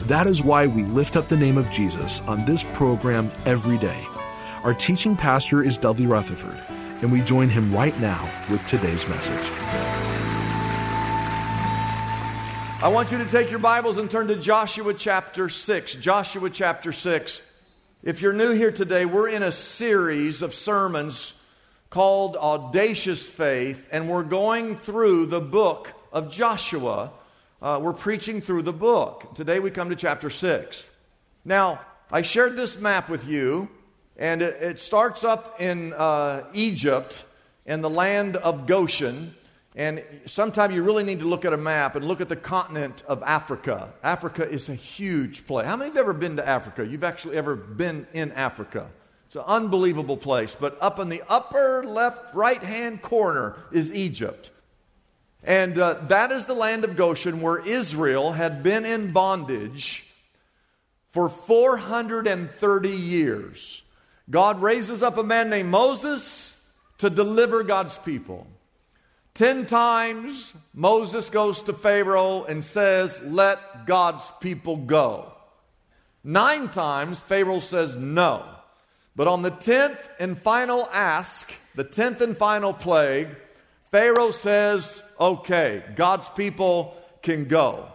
That is why we lift up the name of Jesus on this program every day. Our teaching pastor is Dudley Rutherford, and we join him right now with today's message. I want you to take your Bibles and turn to Joshua chapter 6. Joshua chapter 6. If you're new here today, we're in a series of sermons called Audacious Faith, and we're going through the book of Joshua. Uh, we're preaching through the book. Today we come to chapter 6. Now, I shared this map with you, and it, it starts up in uh, Egypt in the land of Goshen. And sometimes you really need to look at a map and look at the continent of Africa. Africa is a huge place. How many have ever been to Africa? You've actually ever been in Africa. It's an unbelievable place. But up in the upper left, right hand corner is Egypt. And uh, that is the land of Goshen where Israel had been in bondage for 430 years. God raises up a man named Moses to deliver God's people. Ten times Moses goes to Pharaoh and says, Let God's people go. Nine times Pharaoh says no. But on the tenth and final ask, the tenth and final plague, Pharaoh says, Okay, God's people can go.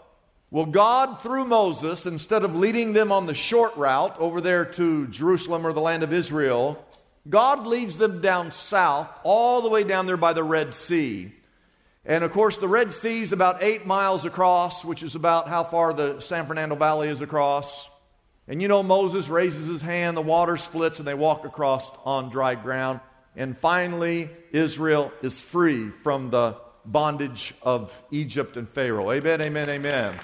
Well, God, through Moses, instead of leading them on the short route over there to Jerusalem or the land of Israel, God leads them down south, all the way down there by the Red Sea. And of course, the Red Sea is about eight miles across, which is about how far the San Fernando Valley is across. And you know, Moses raises his hand, the water splits, and they walk across on dry ground. And finally, Israel is free from the bondage of Egypt and Pharaoh. Amen, amen, amen.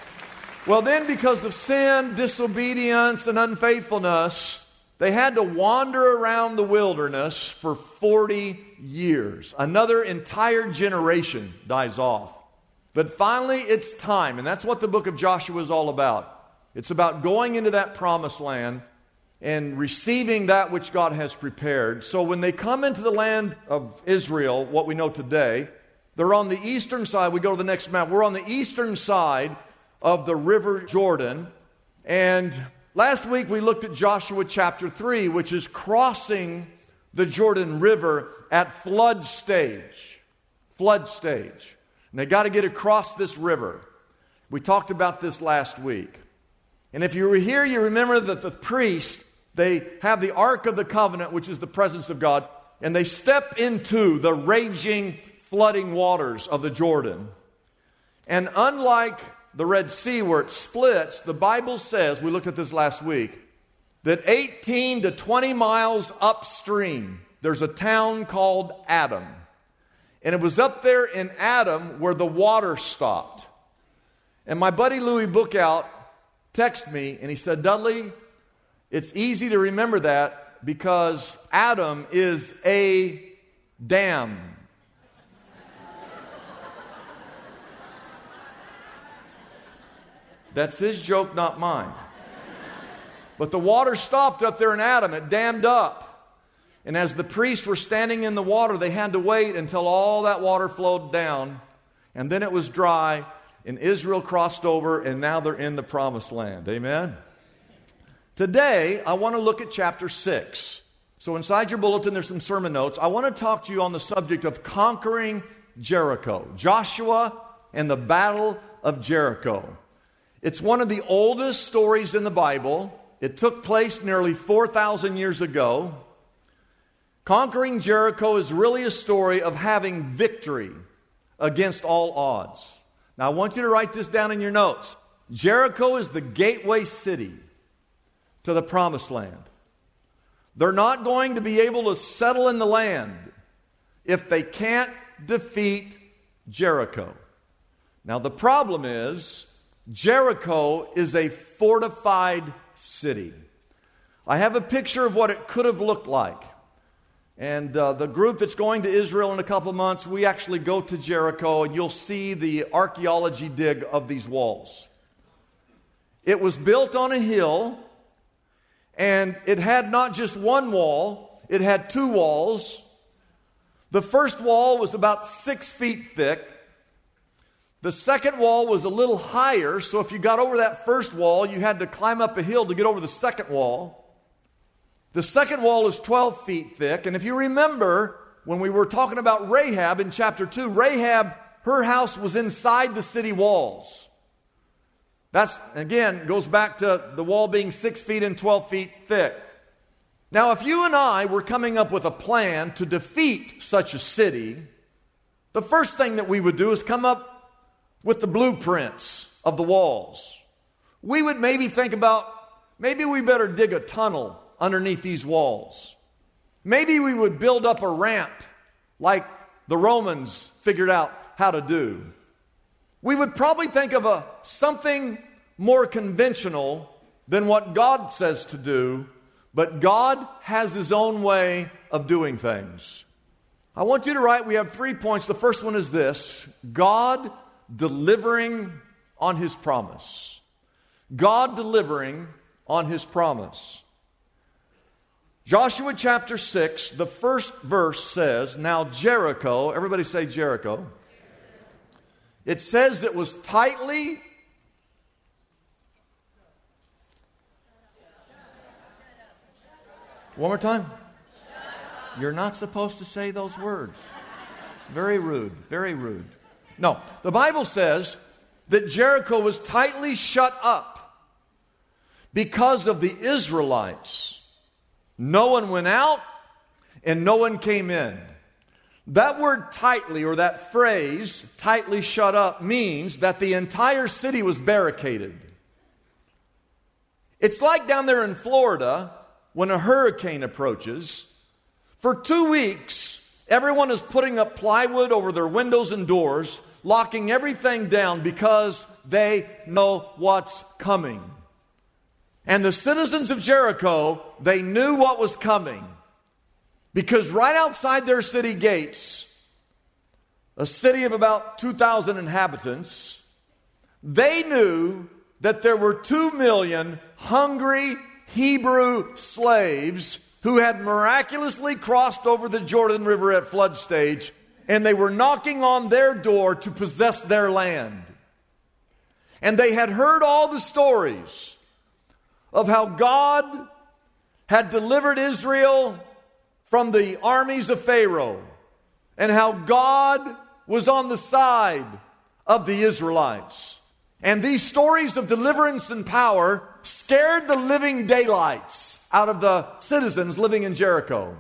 Well, then, because of sin, disobedience, and unfaithfulness, they had to wander around the wilderness for 40 years. Another entire generation dies off. But finally, it's time. And that's what the book of Joshua is all about. It's about going into that promised land and receiving that which God has prepared. So when they come into the land of Israel, what we know today, they're on the eastern side. We go to the next map. We're on the eastern side of the River Jordan. And Last week we looked at Joshua chapter 3, which is crossing the Jordan River at flood stage. Flood stage. And they got to get across this river. We talked about this last week. And if you were here, you remember that the priest, they have the Ark of the Covenant, which is the presence of God, and they step into the raging, flooding waters of the Jordan. And unlike the Red Sea where it splits, the Bible says, we looked at this last week, that 18 to 20 miles upstream, there's a town called Adam. And it was up there in Adam where the water stopped. And my buddy Louis Bookout texted me and he said, Dudley, it's easy to remember that because Adam is a dam. That's his joke, not mine. But the water stopped up there in Adam, it dammed up. And as the priests were standing in the water, they had to wait until all that water flowed down. And then it was dry, and Israel crossed over, and now they're in the promised land. Amen? Today, I want to look at chapter 6. So, inside your bulletin, there's some sermon notes. I want to talk to you on the subject of conquering Jericho. Joshua and the Battle of Jericho. It's one of the oldest stories in the Bible. It took place nearly 4,000 years ago. Conquering Jericho is really a story of having victory against all odds. Now, I want you to write this down in your notes. Jericho is the gateway city to the promised land. They're not going to be able to settle in the land if they can't defeat Jericho. Now, the problem is Jericho is a fortified city. I have a picture of what it could have looked like. And uh, the group that's going to Israel in a couple of months, we actually go to Jericho and you'll see the archaeology dig of these walls. It was built on a hill and it had not just one wall, it had two walls. The first wall was about six feet thick. The second wall was a little higher, so if you got over that first wall, you had to climb up a hill to get over the second wall. The second wall is 12 feet thick, and if you remember when we were talking about Rahab in chapter 2, Rahab, her house was inside the city walls. That's, again, goes back to the wall being 6 feet and 12 feet thick. Now, if you and I were coming up with a plan to defeat such a city, the first thing that we would do is come up with the blueprints of the walls. We would maybe think about maybe we better dig a tunnel underneath these walls. Maybe we would build up a ramp like the Romans figured out how to do. We would probably think of a something more conventional than what God says to do, but God has his own way of doing things. I want you to write we have 3 points. The first one is this God delivering on his promise. God delivering on his promise. Joshua chapter 6, the first verse says, Now Jericho, everybody say Jericho. It says it was tightly. One more time. You're not supposed to say those words. It's very rude, very rude. No, the Bible says that Jericho was tightly shut up because of the Israelites. No one went out and no one came in. That word tightly, or that phrase, tightly shut up, means that the entire city was barricaded. It's like down there in Florida when a hurricane approaches. For two weeks, everyone is putting up plywood over their windows and doors locking everything down because they know what's coming. And the citizens of Jericho, they knew what was coming. Because right outside their city gates, a city of about 2,000 inhabitants, they knew that there were 2 million hungry Hebrew slaves who had miraculously crossed over the Jordan River at flood stage and they were knocking on their door to possess their land. And they had heard all the stories of how God had delivered Israel from the armies of Pharaoh and how God was on the side of the Israelites. And these stories of deliverance and power scared the living daylights out of the citizens living in Jericho.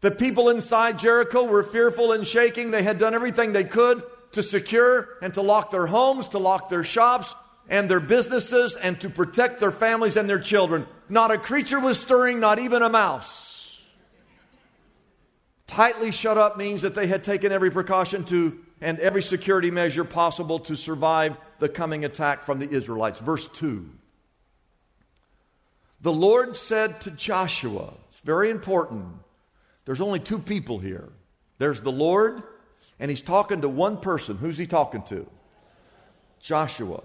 The people inside Jericho were fearful and shaking. They had done everything they could to secure and to lock their homes, to lock their shops and their businesses, and to protect their families and their children. Not a creature was stirring, not even a mouse. Tightly shut up means that they had taken every precaution to and every security measure possible to survive the coming attack from the Israelites. Verse 2. The Lord said to Joshua, it's very important. There's only two people here there's the Lord, and he's talking to one person. Who's he talking to? Joshua.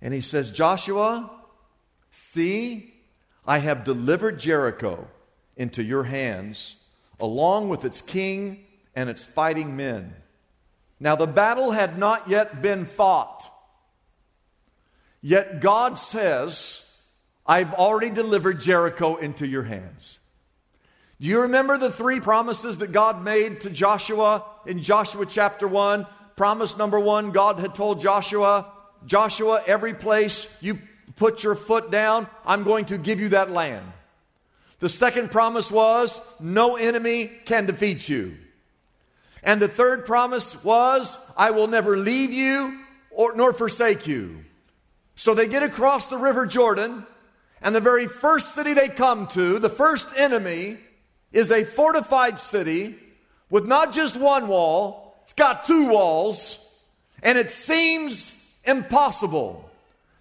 And he says, Joshua, see, I have delivered Jericho into your hands, along with its king and its fighting men. Now, the battle had not yet been fought. Yet God says, I've already delivered Jericho into your hands. Do you remember the three promises that God made to Joshua in Joshua chapter 1? Promise number one God had told Joshua, Joshua, every place you put your foot down, I'm going to give you that land. The second promise was, no enemy can defeat you. And the third promise was, I will never leave you or, nor forsake you. So they get across the river Jordan, and the very first city they come to, the first enemy, is a fortified city with not just one wall, it's got two walls, and it seems impossible.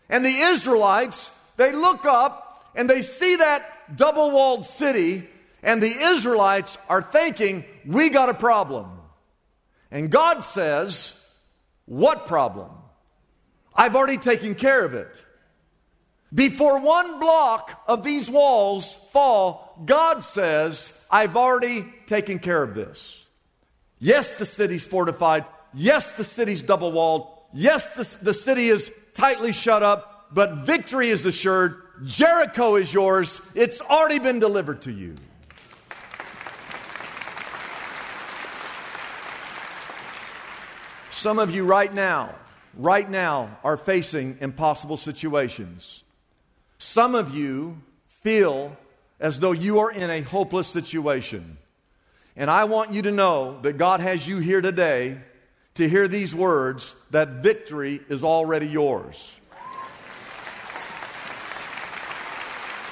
And the Israelites, they look up and they see that double walled city, and the Israelites are thinking, We got a problem. And God says, What problem? I've already taken care of it. Before one block of these walls fall, God says, I've already taken care of this. Yes, the city's fortified. Yes, the city's double walled. Yes, the, the city is tightly shut up, but victory is assured. Jericho is yours. It's already been delivered to you. Some of you right now, right now, are facing impossible situations. Some of you feel as though you are in a hopeless situation. And I want you to know that God has you here today to hear these words that victory is already yours.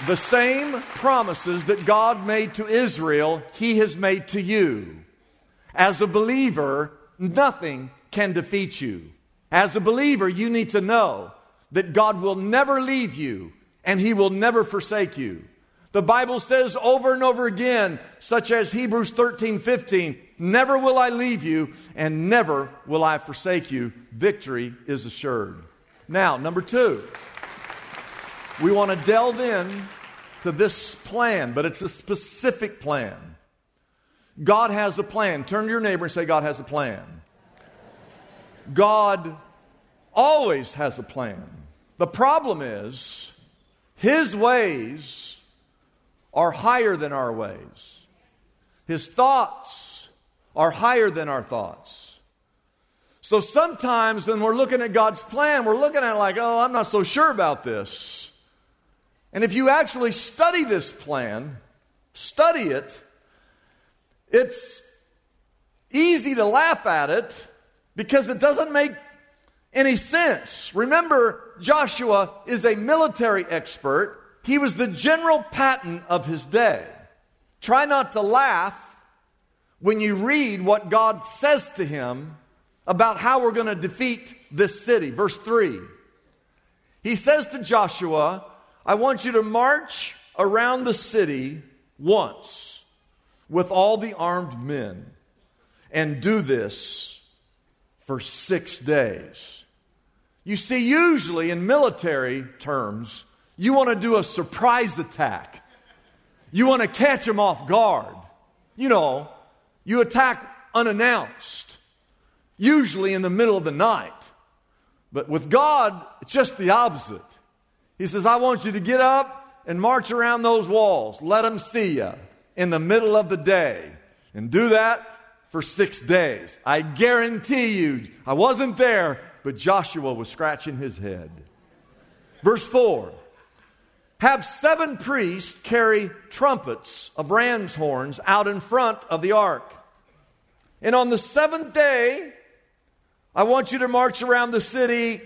The same promises that God made to Israel, He has made to you. As a believer, nothing can defeat you. As a believer, you need to know that God will never leave you and He will never forsake you. The Bible says over and over again, such as Hebrews 13 15, never will I leave you and never will I forsake you. Victory is assured. Now, number two, we want to delve in to this plan, but it's a specific plan. God has a plan. Turn to your neighbor and say, God has a plan. God always has a plan. The problem is, His ways are higher than our ways. His thoughts are higher than our thoughts. So sometimes when we're looking at God's plan, we're looking at it like, oh, I'm not so sure about this. And if you actually study this plan, study it, it's easy to laugh at it because it doesn't make any sense. Remember, Joshua is a military expert. He was the general Patton of his day. Try not to laugh when you read what God says to him about how we're going to defeat this city. Verse 3. He says to Joshua, I want you to march around the city once with all the armed men and do this for six days. You see, usually in military terms, you want to do a surprise attack. You want to catch them off guard. You know, you attack unannounced, usually in the middle of the night. But with God, it's just the opposite. He says, I want you to get up and march around those walls. Let them see you in the middle of the day. And do that for six days. I guarantee you, I wasn't there, but Joshua was scratching his head. Verse 4 have seven priests carry trumpets of ram's horns out in front of the ark. And on the seventh day, I want you to march around the city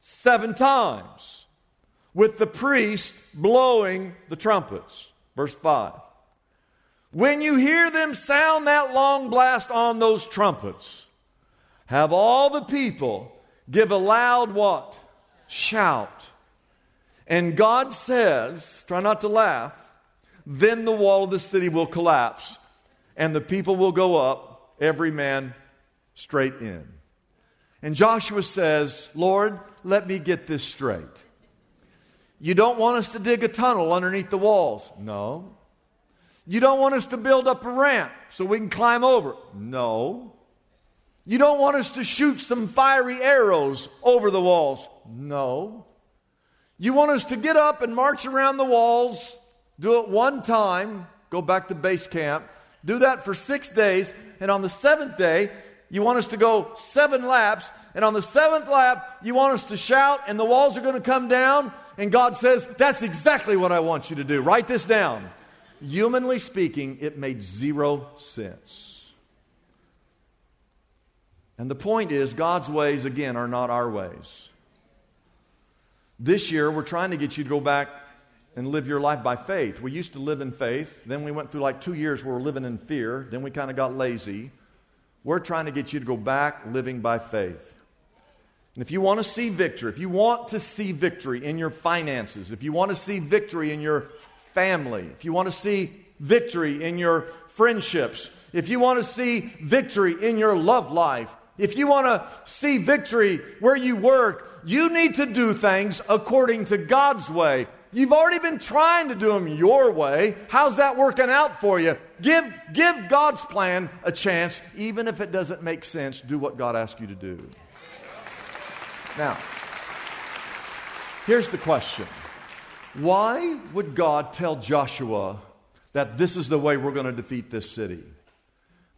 seven times with the priest blowing the trumpets. Verse 5. When you hear them sound that long blast on those trumpets, have all the people give a loud what? Shout and God says, try not to laugh, then the wall of the city will collapse and the people will go up, every man straight in. And Joshua says, Lord, let me get this straight. You don't want us to dig a tunnel underneath the walls? No. You don't want us to build up a ramp so we can climb over? No. You don't want us to shoot some fiery arrows over the walls? No. You want us to get up and march around the walls, do it one time, go back to base camp. Do that for six days. And on the seventh day, you want us to go seven laps. And on the seventh lap, you want us to shout, and the walls are going to come down. And God says, That's exactly what I want you to do. Write this down. Humanly speaking, it made zero sense. And the point is, God's ways, again, are not our ways. This year, we're trying to get you to go back and live your life by faith. We used to live in faith. Then we went through like two years where we're living in fear. Then we kind of got lazy. We're trying to get you to go back living by faith. And if you want to see victory, if you want to see victory in your finances, if you want to see victory in your family, if you want to see victory in your friendships, if you want to see victory in your love life, if you want to see victory where you work, you need to do things according to God's way. You've already been trying to do them your way. How's that working out for you? Give, give God's plan a chance, even if it doesn't make sense. Do what God asks you to do. Now, here's the question Why would God tell Joshua that this is the way we're going to defeat this city?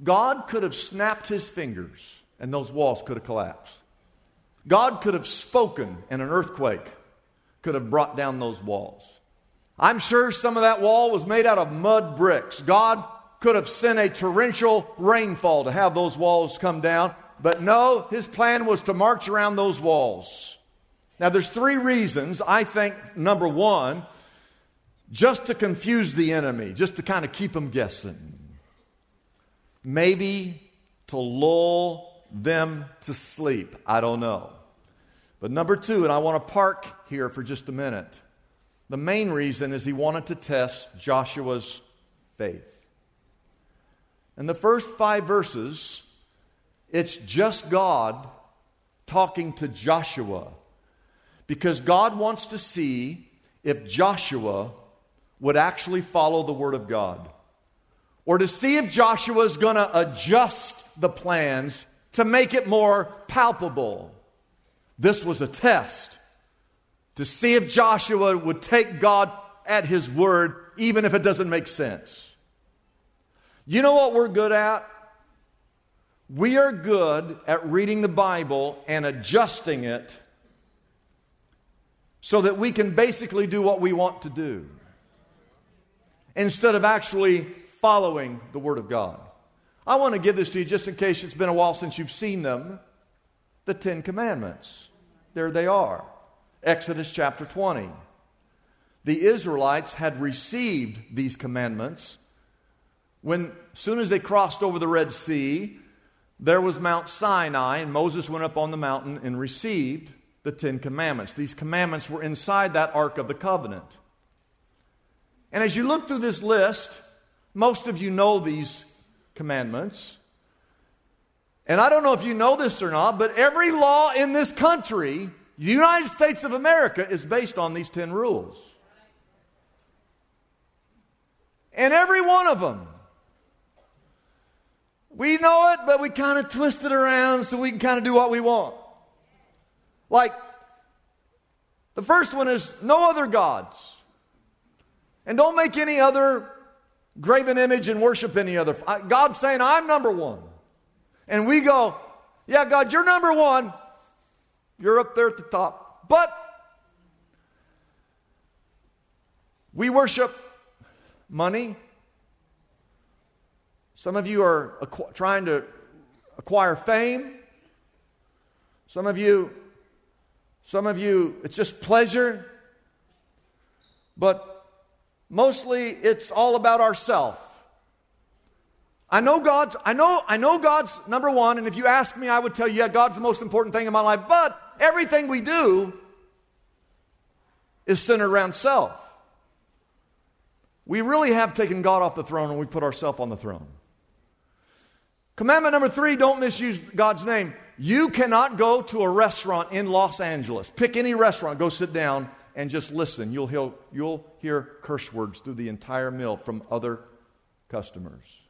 God could have snapped his fingers and those walls could have collapsed. God could have spoken and an earthquake could have brought down those walls. I'm sure some of that wall was made out of mud bricks. God could have sent a torrential rainfall to have those walls come down, but no, his plan was to march around those walls. Now, there's three reasons. I think number one, just to confuse the enemy, just to kind of keep them guessing. Maybe to lull them to sleep. I don't know. But number two, and I want to park here for just a minute. The main reason is he wanted to test Joshua's faith. In the first five verses, it's just God talking to Joshua because God wants to see if Joshua would actually follow the Word of God or to see if Joshua is going to adjust the plans to make it more palpable. This was a test to see if Joshua would take God at his word, even if it doesn't make sense. You know what we're good at? We are good at reading the Bible and adjusting it so that we can basically do what we want to do instead of actually following the Word of God. I want to give this to you just in case it's been a while since you've seen them the Ten Commandments. There they are. Exodus chapter 20. The Israelites had received these commandments when, soon as they crossed over the Red Sea, there was Mount Sinai, and Moses went up on the mountain and received the Ten Commandments. These commandments were inside that Ark of the Covenant. And as you look through this list, most of you know these commandments. And I don't know if you know this or not, but every law in this country, the United States of America, is based on these 10 rules. And every one of them. We know it, but we kind of twist it around so we can kind of do what we want. Like, the first one is no other gods. And don't make any other graven image and worship any other. God's saying, I'm number one. And we go, Yeah, God, you're number one. You're up there at the top. But we worship money. Some of you are acqu- trying to acquire fame. Some of you, some of you, it's just pleasure. But mostly it's all about ourself. I know God's, I know, I know God's number one, and if you ask me, I would tell you, yeah, God's the most important thing in my life, but everything we do is centered around self. We really have taken God off the throne and we put ourselves on the throne. Commandment number three don't misuse God's name. You cannot go to a restaurant in Los Angeles. Pick any restaurant, go sit down, and just listen. You'll hear, you'll hear curse words through the entire meal from other customers.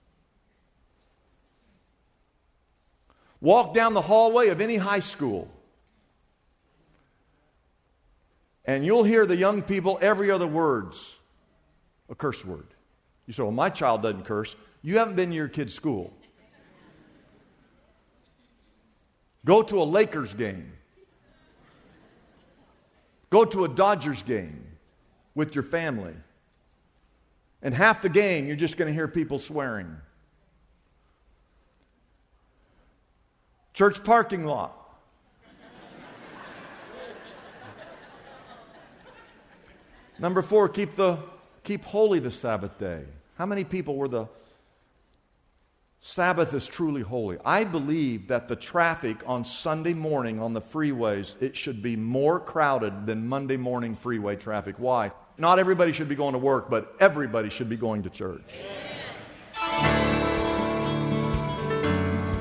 Walk down the hallway of any high school, and you'll hear the young people every other word's a curse word. You say, well, my child doesn't curse. You haven't been to your kid's school. Go to a Lakers game. Go to a Dodgers game with your family. And half the game, you're just going to hear people swearing. Church parking lot. Number four, keep, the, keep holy the Sabbath day. How many people were the Sabbath is truly holy? I believe that the traffic on Sunday morning on the freeways, it should be more crowded than Monday morning freeway traffic. Why? Not everybody should be going to work, but everybody should be going to church.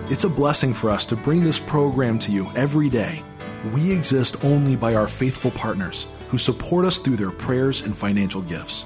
It's a blessing for us to bring this program to you every day. We exist only by our faithful partners who support us through their prayers and financial gifts.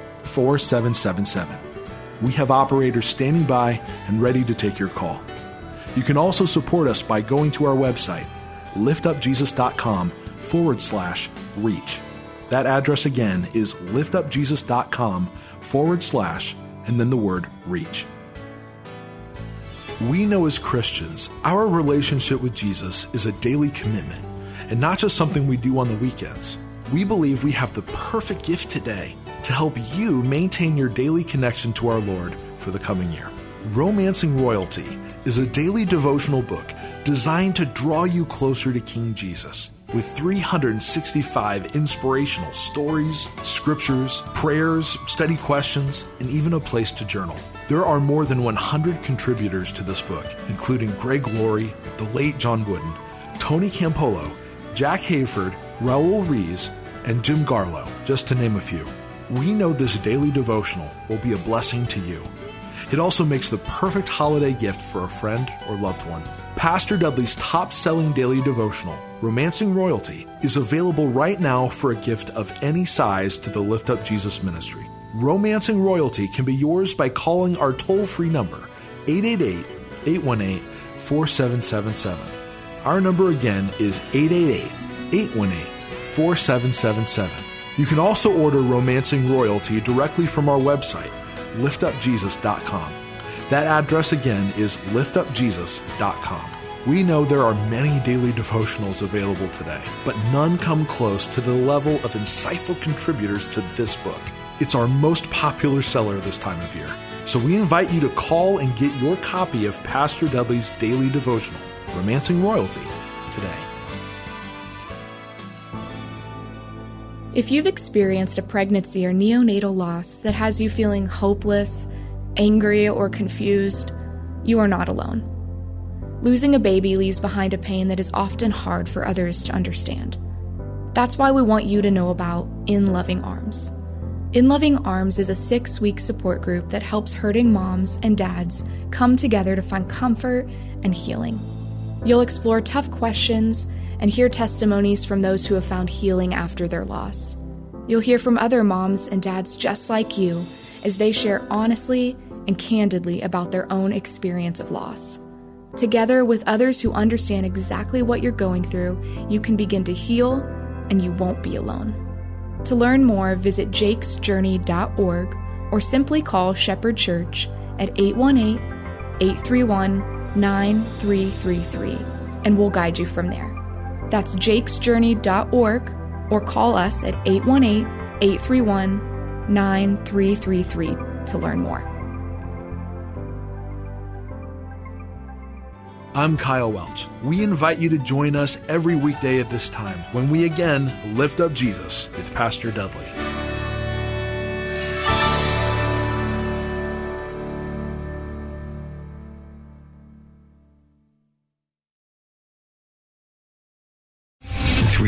4777. We have operators standing by and ready to take your call. You can also support us by going to our website, liftupjesus.com forward slash reach. That address again is liftupjesus.com forward slash and then the word reach. We know as Christians, our relationship with Jesus is a daily commitment and not just something we do on the weekends. We believe we have the perfect gift today to help you maintain your daily connection to our Lord for the coming year. Romancing Royalty is a daily devotional book designed to draw you closer to King Jesus with 365 inspirational stories, scriptures, prayers, study questions, and even a place to journal. There are more than 100 contributors to this book, including Greg Laurie, the late John Wooden, Tony Campolo, Jack Hayford, Raul Ries, and Jim Garlow, just to name a few. We know this daily devotional will be a blessing to you. It also makes the perfect holiday gift for a friend or loved one. Pastor Dudley's top selling daily devotional, Romancing Royalty, is available right now for a gift of any size to the Lift Up Jesus ministry. Romancing Royalty can be yours by calling our toll free number, 888 818 4777. Our number again is 888 818 4777. You can also order Romancing Royalty directly from our website, liftupjesus.com. That address again is liftupjesus.com. We know there are many daily devotionals available today, but none come close to the level of insightful contributors to this book. It's our most popular seller this time of year. So we invite you to call and get your copy of Pastor Dudley's daily devotional, Romancing Royalty, today. If you've experienced a pregnancy or neonatal loss that has you feeling hopeless, angry, or confused, you are not alone. Losing a baby leaves behind a pain that is often hard for others to understand. That's why we want you to know about In Loving Arms. In Loving Arms is a six week support group that helps hurting moms and dads come together to find comfort and healing. You'll explore tough questions and hear testimonies from those who have found healing after their loss. You'll hear from other moms and dads just like you as they share honestly and candidly about their own experience of loss. Together with others who understand exactly what you're going through, you can begin to heal and you won't be alone. To learn more, visit jakesjourney.org or simply call Shepherd Church at 818 831 9333 and we'll guide you from there. That's jakesjourney.org or call us at 818 831 9333 to learn more. I'm Kyle Welch. We invite you to join us every weekday at this time when we again lift up Jesus with Pastor Dudley.